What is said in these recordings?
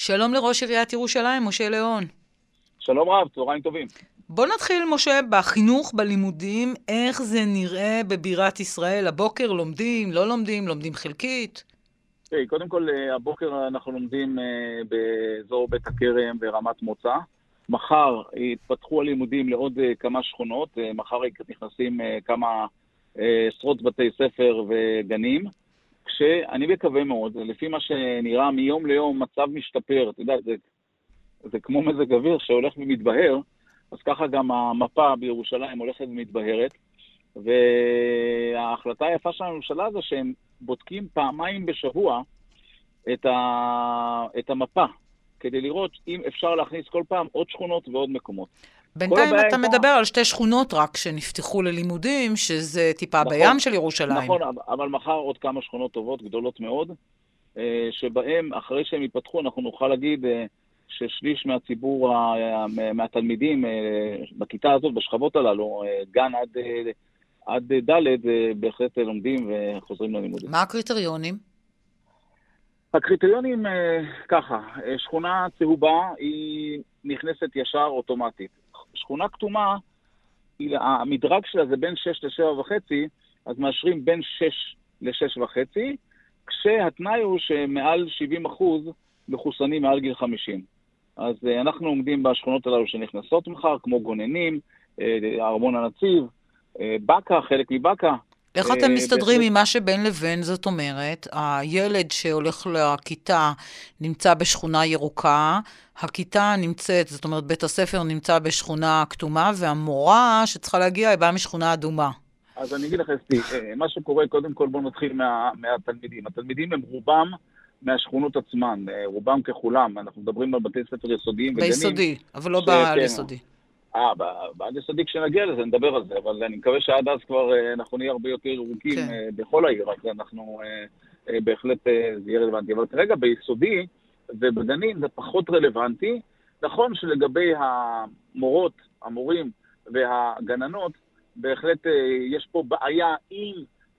שלום לראש עיריית ירושלים, משה ליאון. שלום רב, צהריים טובים. בוא נתחיל, משה, בחינוך, בלימודים, איך זה נראה בבירת ישראל. הבוקר לומדים, לא לומדים, לומדים חלקית? תראי, okay, קודם כל, אה, הבוקר אנחנו לומדים uh, באזור בית הכרם ברמת מוצא. מחר יתפתחו הלימודים לעוד uh, כמה שכונות, מחר נכנסים כמה עשרות בתי ספר וגנים, כשאני מקווה מאוד, לפי מה שנראה מיום ליום מצב משתפר, אתה יודע, זה, זה כמו מזג אוויר שהולך ומתבהר, אז ככה גם המפה בירושלים הולכת ומתבהרת, וההחלטה היפה של הממשלה זה שהם בודקים פעמיים בשבוע את, ה, את המפה, כדי לראות אם אפשר להכניס כל פעם עוד שכונות ועוד מקומות. בינתיים אתה הייתה... מדבר על שתי שכונות רק שנפתחו ללימודים, שזה טיפה נכון, בים של ירושלים. נכון, אבל מחר עוד כמה שכונות טובות, גדולות מאוד, אה, שבהם, אחרי שהם ייפתחו, אנחנו נוכל להגיד אה, ששליש מהציבור, מהתלמידים אה, בכיתה הזאת, בשכבות הללו, גן עד, עד ד', בהחלט לומדים וחוזרים ללימודים. מה הקריטריונים? הקריטריונים ככה, שכונה צהובה היא נכנסת ישר אוטומטית. שכונה כתומה, המדרג שלה זה בין 6 ל-7.5, אז מאשרים בין 6 ל-6.5, כשהתנאי הוא שמעל 70 אחוז מחוסנים מעל גיל 50. אז uh, אנחנו עומדים בשכונות הללו שנכנסות מחר, כמו גוננים, אה, ארמון הנציב, בקה, חלק מבקה, איך אתם מסתדרים עם מה שבין לבין? זאת אומרת, הילד שהולך לכיתה נמצא בשכונה ירוקה, הכיתה נמצאת, זאת אומרת, בית הספר נמצא בשכונה כתומה, והמורה שצריכה להגיע היא באה משכונה אדומה. אז אני אגיד לך, אסתי, אה, מה שקורה, קודם כל בואו נתחיל מה, מהתלמידים. התלמידים הם רובם מהשכונות עצמן, אה, רובם ככולם. אנחנו מדברים על בתי ספר יסודיים וגנים. ביסודי, אבל לא בעל-יסודי. אה, בעד יסודי כשנגיע לזה, נדבר על זה, אבל אני מקווה שעד אז כבר אה, אנחנו נהיה הרבה יותר ירוקים כן. אה, בכל העיר, אז אנחנו אה, בהחלט, זה יהיה רלוונטי. אבל כרגע ביסודי ובגנים זה פחות רלוונטי. נכון שלגבי המורות, המורים והגננות, בהחלט יש פה בעיה אם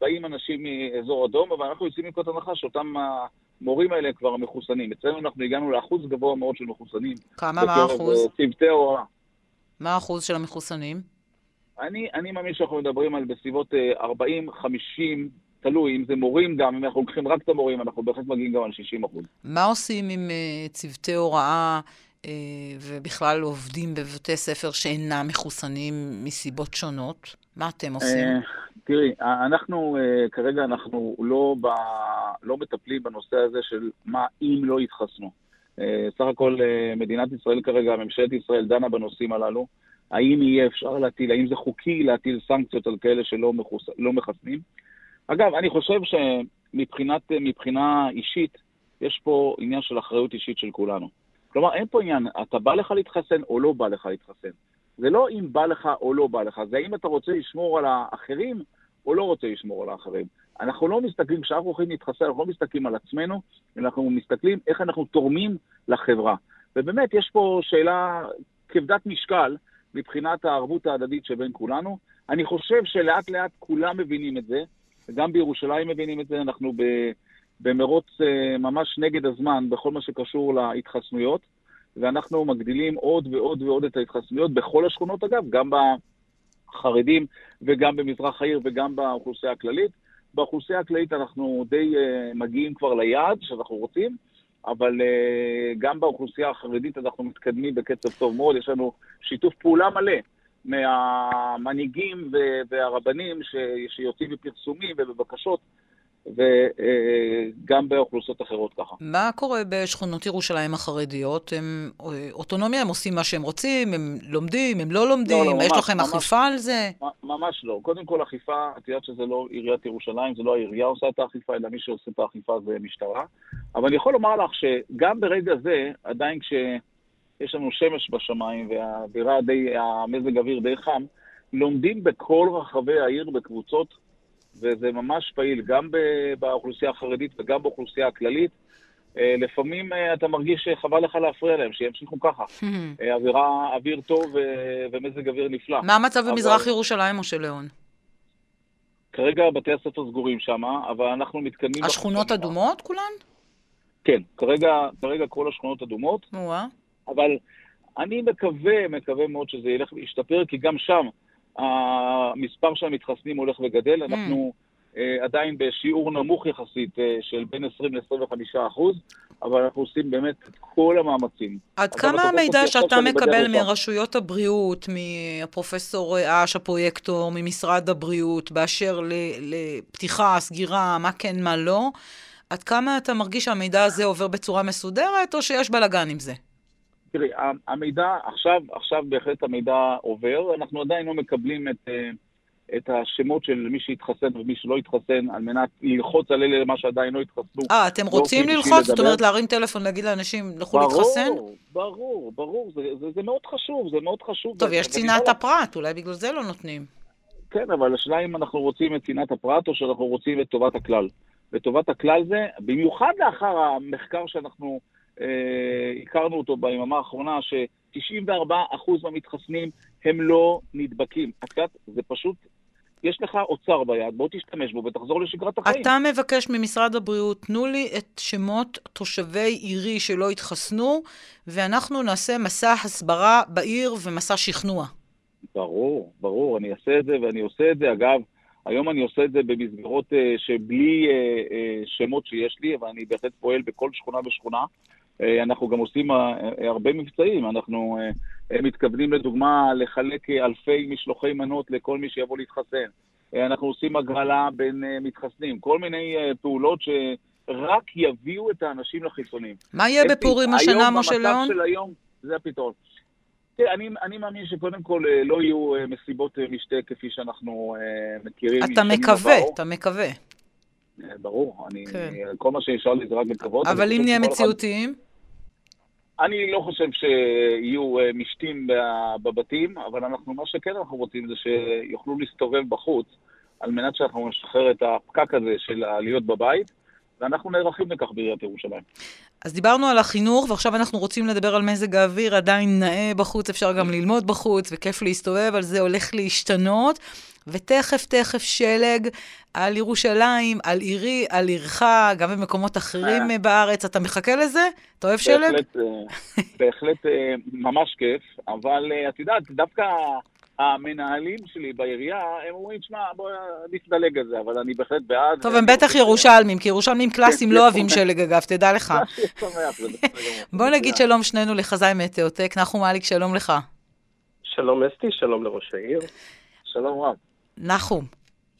באים אנשים מאזור אדום, אבל אנחנו יוצאים מנקודת הנחה שאותם המורים האלה כבר מחוסנים. אצלנו אנחנו הגענו לאחוז גבוה מאוד של מחוסנים. כמה? מה האחוז? צוותי הוראה. מה האחוז של המחוסנים? אני, אני מאמין שאנחנו מדברים על בסביבות 40-50, אה, תלוי, אם זה מורים גם, אם אנחנו לוקחים רק את המורים, אנחנו בהחלט מגיעים גם על 60 אחוז. מה עושים עם uh, צוותי הוראה uh, ובכלל עובדים בבתי ספר שאינם מחוסנים מסיבות שונות? מה אתם עושים? Uh, תראי, אנחנו, uh, כרגע אנחנו לא, ב, לא מטפלים בנושא הזה של מה אם לא יתחסנו. אה, סך הכל אה, מדינת ישראל כרגע, ממשלת ישראל דנה בנושאים הללו. האם יהיה אפשר להטיל, האם זה חוקי להטיל סנקציות על כאלה שלא מחוס, לא מחסנים? אגב, אני חושב שמבחינה אישית, יש פה עניין של אחריות אישית של כולנו. כלומר, אין פה עניין, אתה בא לך להתחסן או לא בא לך להתחסן. זה לא אם בא לך או לא בא לך, זה האם אתה רוצה לשמור על האחרים או לא רוצה לשמור על האחרים. אנחנו לא מסתכלים, כשאנחנו הולכים להתחסן, אנחנו לא מסתכלים על עצמנו, אלא אנחנו מסתכלים איך אנחנו תורמים לחברה. ובאמת, יש פה שאלה כבדת משקל מבחינת הערבות ההדדית שבין כולנו. אני חושב שלאט לאט כולם מבינים את זה, וגם בירושלים מבינים את זה, אנחנו במרוץ אה, ממש נגד הזמן בכל מה שקשור להתחסנויות, ואנחנו מגדילים עוד ועוד ועוד את ההתחסנויות בכל השכונות, אגב, גם בחרדים וגם במזרח העיר וגם באוכלוסייה הכללית. באוכלוסייה הכללית אנחנו די uh, מגיעים כבר ליעד שאנחנו רוצים, אבל uh, גם באוכלוסייה החרדית אנחנו מתקדמים בקצב טוב מאוד, יש לנו שיתוף פעולה מלא מהמנהיגים והרבנים שיוצאים בפרסומים ובבקשות וגם באוכלוסיות אחרות ככה. מה קורה בשכונות ירושלים החרדיות? הם אוטונומיה, הם עושים מה שהם רוצים, הם לומדים, הם לא לומדים, לא, לא, יש ממש, לכם ממש, אכיפה על זה? ממש לא. קודם כל, אכיפה, את יודעת שזה לא עיריית ירושלים, זה לא העירייה עושה את האכיפה, אלא מי שעושה את האכיפה זה משטרה. אבל אני יכול לומר לך שגם ברגע זה, עדיין כשיש לנו שמש בשמיים והאווירה די, המזג אוויר די חם, לומדים בכל רחבי העיר בקבוצות וזה ממש פעיל, גם באוכלוסייה החרדית וגם באוכלוסייה הכללית. אה, לפעמים אה, אתה מרגיש שחבל לך להפריע להם, שימשיכו ככה. אה, אווירה, אוויר טוב ומזג אוויר נפלא. מה המצב אבל... במזרח ירושלים, משה ליאון? כרגע בתי הספר סגורים שם, אבל אנחנו מתקדמים... השכונות אדומות כולן? כן, כרגע, כרגע כל השכונות אדומות, אבל אני מקווה, מקווה מאוד שזה ילך וישתפר, כי גם שם המספר של המתחסנים הולך וגדל. Mm. אנחנו uh, עדיין בשיעור נמוך יחסית uh, של בין 20 ל-25 אחוז, אבל אנחנו עושים באמת את כל המאמצים. עד כמה המידע שאתה מקבל מרשויות הבריאות, מהפרופסור אש, הפרויקטור, ממשרד הבריאות, באשר לפתיחה, סגירה, מה כן, מה לא, עד כמה אתה מרגיש שהמידע הזה עובר בצורה מסודרת, או שיש בלאגן עם זה? תראי, המידע, עכשיו, עכשיו בהחלט המידע עובר, אנחנו עדיין לא מקבלים את, אה, את השמות של מי שהתחסן ומי שלא התחסן, על מנת ללחוץ על אלה מה שעדיין לא התחסנו. אה, אתם רוצים ללחוץ? זאת אומרת, להרים טלפון, להגיד לאנשים, לכו להתחסן? ברור, ברור, ברור, זה, זה, זה מאוד חשוב, זה מאוד חשוב. טוב, יש צנעת הפרט, אולי בגלל זה לא נותנים. כן, אבל השאלה אם אנחנו רוצים את צנעת הפרט או שאנחנו רוצים את טובת הכלל. וטובת הכלל זה, במיוחד לאחר המחקר שאנחנו... אה, הכרנו אותו ביממה האחרונה, ש-94% מהמתחסנים הם לא נדבקים. את יודעת, זה פשוט, יש לך אוצר ביד, בוא תשתמש בו ותחזור לשגרת החיים. אתה מבקש ממשרד הבריאות, תנו לי את שמות תושבי עירי שלא התחסנו, ואנחנו נעשה מסע הסברה בעיר ומסע שכנוע. ברור, ברור, אני אעשה את זה ואני עושה את זה. אגב, היום אני עושה את זה במסגרות uh, שבלי uh, uh, שמות שיש לי, אבל אני בהחלט פועל בכל שכונה ושכונה. אה, אנחנו גם עושים אה, אה, הרבה מבצעים, אנחנו מתכוונים לדוגמה לחלק אלפי משלוחי מנות לכל מי שיבוא להתחסן. אנחנו עושים הגרלה בין מתחסנים, כל מיני פעולות שרק יביאו את האנשים לחיסונים. מה יהיה בפורים השנה, משה ליאון? היום, במצב של היום, זה הפתרון. תראה, אני, אני מאמין שקודם כל לא יהיו מסיבות משתה כפי שאנחנו מכירים. אתה מקווה, אתה מקווה. ברור, אני, כן. כל מה שנשאר לי זה רק לקוות. אבל אם נהיה מציאותיים? אחד... אני לא חושב שיהיו אה, משתים בבתים, אבל אנחנו, מה שכן אנחנו רוצים זה שיוכלו להסתובב בחוץ, על מנת שאנחנו נשחרר את הפקק הזה של להיות בבית, ואנחנו נערכים לכך בעיריית ירושלים. אז דיברנו על החינוך, ועכשיו אנחנו רוצים לדבר על מזג האוויר, עדיין נאה בחוץ, אפשר גם ללמוד בחוץ, וכיף להסתובב, על זה הולך להשתנות. ותכף תכף שלג על ירושלים, על עירי, על עירך, גם במקומות אחרים אה. בארץ. אתה מחכה לזה? אתה אוהב שלג? בהחלט, אה, בהחלט אה, ממש כיף, אבל את יודעת, דווקא המנהלים שלי בעירייה, הם אומרים, שמע, בוא נתדלג על זה, אבל אני בהחלט בעד. טוב, הם בטח ירושלמים, כי ירושלמים קלאסיים לא אוהבים שלג, אגב, תדע לך. בוא נגיד שלום שנינו לחזאי מטאוטק. נחום מאליק, שלום לך. שלום אסתי, שלום לראש העיר. שלום רב. נחום,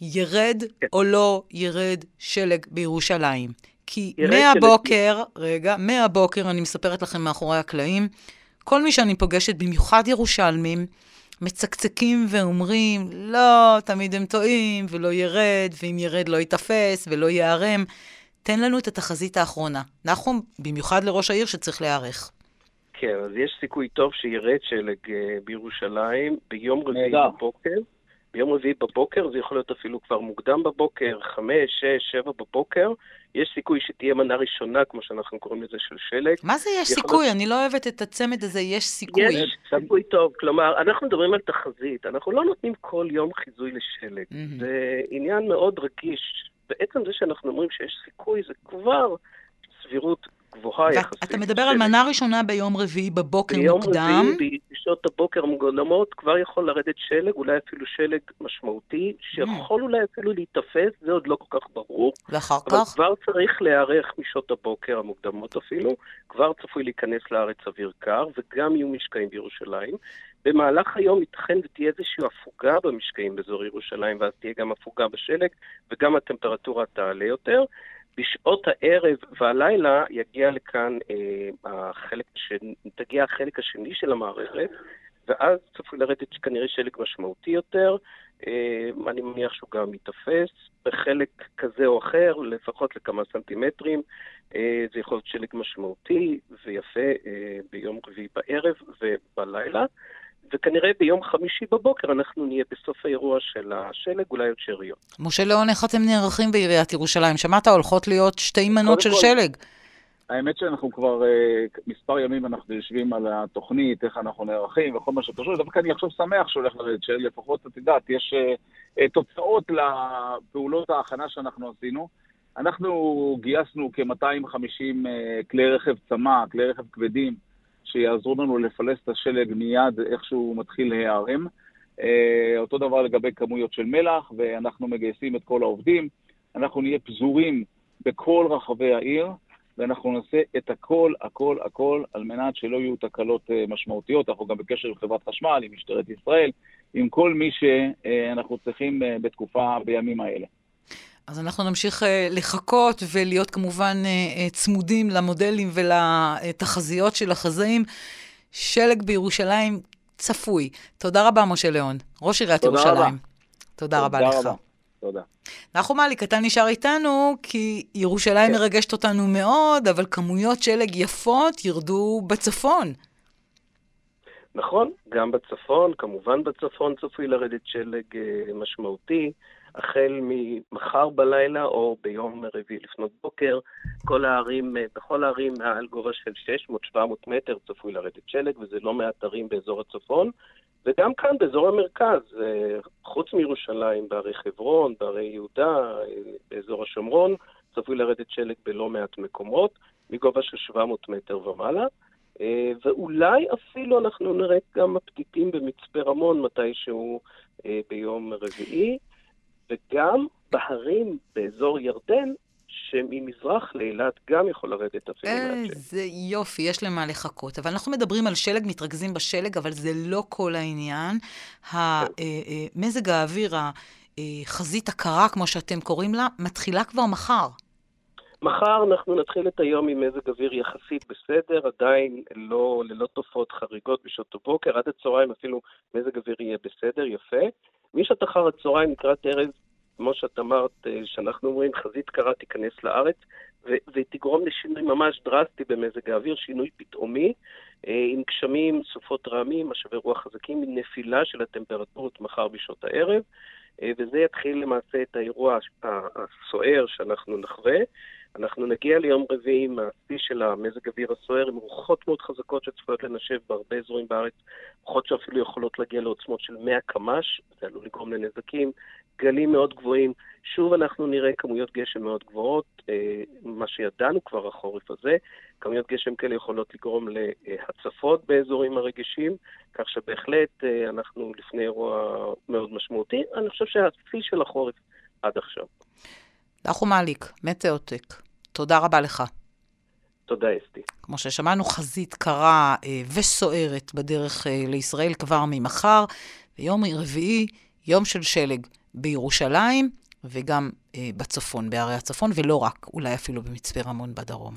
ירד כן. או לא ירד שלג בירושלים? כי מהבוקר, שלג. רגע, מהבוקר, אני מספרת לכם מאחורי הקלעים, כל מי שאני פוגשת, במיוחד ירושלמים, מצקצקים ואומרים, לא, תמיד הם טועים, ולא ירד, ואם ירד לא ייתפס, ולא ייערם. תן לנו את התחזית האחרונה. נחום, במיוחד לראש העיר שצריך להיערך. כן, אז יש סיכוי טוב שירד שלג אה, בירושלים ביום רביעי בבוקר. ביום רביעי בבוקר, זה יכול להיות אפילו כבר מוקדם בבוקר, חמש, שש, שבע בבוקר. יש סיכוי שתהיה מנה ראשונה, כמו שאנחנו קוראים לזה, של שלג. מה זה יש סיכוי? להיות... אני לא אוהבת את הצמד הזה, יש סיכוי. יש סיכוי טוב. כלומר, אנחנו מדברים על תחזית, אנחנו לא נותנים כל יום חיזוי לשלג. Mm-hmm. זה עניין מאוד רגיש. בעצם זה שאנחנו אומרים שיש סיכוי, זה כבר סבירות גבוהה יחסית. אתה מדבר על מנה ראשונה ביום רביעי בבוקר ביום מוקדם. ביום רביעי, בשעות הבוקר המוקדמות, כבר יכול לרדת שלג, אולי אפילו שלג משמעותי, שיכול. אולי אפילו להיתפס, זה עוד לא כל כך ברור. ואחר כך? אבל כבר צריך להיערך משעות הבוקר המוקדמות אפילו, כבר צפוי להיכנס לארץ אוויר קר, וגם יהיו משקעים בירושלים. במהלך היום ייתכן ותהיה איזושהי הפוגה במשקעים באזור ירושלים, ואז תהיה גם הפוגה בשלג, וגם הטמפרטורה תעלה יותר. בשעות הערב והלילה יגיע לכאן אה, החלק, ש... תגיע החלק השני של המערכת, ואז צפוי לרדת כנראה שלג משמעותי יותר. אה, אני מניח שהוא גם ייתפס בחלק כזה או אחר, לפחות לכמה סנטימטרים. אה, זה יכול להיות שלג משמעותי ויפה אה, ביום רביעי בערב ובלילה. וכנראה ביום חמישי בבוקר אנחנו נהיה בסוף האירוע של השלג, אולי עוד שאריות. משה ליאון, איך אתם נערכים בעיריית ירושלים? שמעת, הולכות להיות שתי מנות של כל, שלג. האמת שאנחנו כבר uh, מספר ימים אנחנו יושבים על התוכנית, איך אנחנו נערכים וכל מה שקשור, דווקא אני עכשיו שמח שהולך לרדת, שלפחות, את יודעת, יש uh, uh, תוצאות לפעולות ההכנה שאנחנו עשינו. אנחנו גייסנו כ-250 כלי רכב צמ"ה, כלי רכב כבדים, שיעזרו לנו לפלס את השלג מיד איך שהוא מתחיל להיערם. אותו דבר לגבי כמויות של מלח, ואנחנו מגייסים את כל העובדים. אנחנו נהיה פזורים בכל רחבי העיר, ואנחנו נעשה את הכל, הכל, הכל, על מנת שלא יהיו תקלות משמעותיות. אנחנו גם בקשר עם חברת חשמל, עם משטרת ישראל, עם כל מי שאנחנו צריכים בתקופה, בימים האלה. אז אנחנו נמשיך לחכות ולהיות כמובן צמודים למודלים ולתחזיות של החזאים. שלג בירושלים צפוי. תודה רבה, משה ליאון, ראש עיריית ירושלים. רבה. תודה רבה לך. רבה. תודה. נחום מאליק, אתה נשאר איתנו, כי ירושלים כן. מרגשת אותנו מאוד, אבל כמויות שלג יפות ירדו בצפון. נכון, גם בצפון, כמובן בצפון צפוי לרדת שלג משמעותי. החל ממחר בלילה או ביום רביעי לפנות בוקר, כל הערים, בכל הערים מעל גובה של 600-700 מטר צפוי לרדת שלג, וזה לא מעט ערים באזור הצפון. וגם כאן, באזור המרכז, חוץ מירושלים, בערי חברון, בערי יהודה, באזור השומרון, צפוי לרדת שלג בלא מעט מקומות, מגובה של 700 מטר ומעלה. ואולי אפילו אנחנו נראה גם הפתיתים במצפה רמון מתישהו ביום רביעי. וגם בהרים באזור ירדן, שממזרח לאילת גם יכול לרדת אפילו מעט איזה יופי, יש למה לחכות. אבל אנחנו מדברים על שלג, מתרכזים בשלג, אבל זה לא כל העניין. מזג האוויר, החזית הקרה, כמו שאתם קוראים לה, מתחילה כבר מחר. מחר אנחנו נתחיל את היום עם מזג אוויר יחסית בסדר, עדיין לא, ללא תופעות חריגות בשעות הבוקר, עד הצהריים אפילו מזג אוויר יהיה בסדר, יפה. משעת אחר הצהריים לקראת ערב, כמו שאת אמרת, שאנחנו אומרים, חזית קרה תיכנס לארץ, ותגרום לשינוי ממש דרסטי במזג האוויר, שינוי פתאומי, עם גשמים, סופות רעמים, משאבי רוח חזקים, עם נפילה של הטמפרטורות מחר בשעות הערב, וזה יתחיל למעשה את האירוע הסוער שאנחנו נחווה. אנחנו נגיע ליום רביעי עם השיא של המזג אוויר הסוער, עם רוחות מאוד חזקות שצפויות לנשב בהרבה אזורים בארץ, רוחות שאפילו יכולות להגיע לעוצמות של 100 קמ"ש, זה עלול לגרום לנזקים, גלים מאוד גבוהים. שוב אנחנו נראה כמויות גשם מאוד גבוהות, מה שידענו כבר החורף הזה. כמויות גשם כאלה יכולות לגרום להצפות באזורים הרגישים, כך שבהחלט אנחנו לפני אירוע מאוד משמעותי. אני חושב שהשיא של החורף עד עכשיו. נחום מאליק, מטאוטק, תודה רבה לך. תודה, אסתי. כמו ששמענו, חזית קרה אה, וסוערת בדרך אה, לישראל כבר ממחר, ויום רביעי, יום של שלג בירושלים וגם אה, בצפון, בערי הצפון, ולא רק, אולי אפילו במצפה רמון בדרום.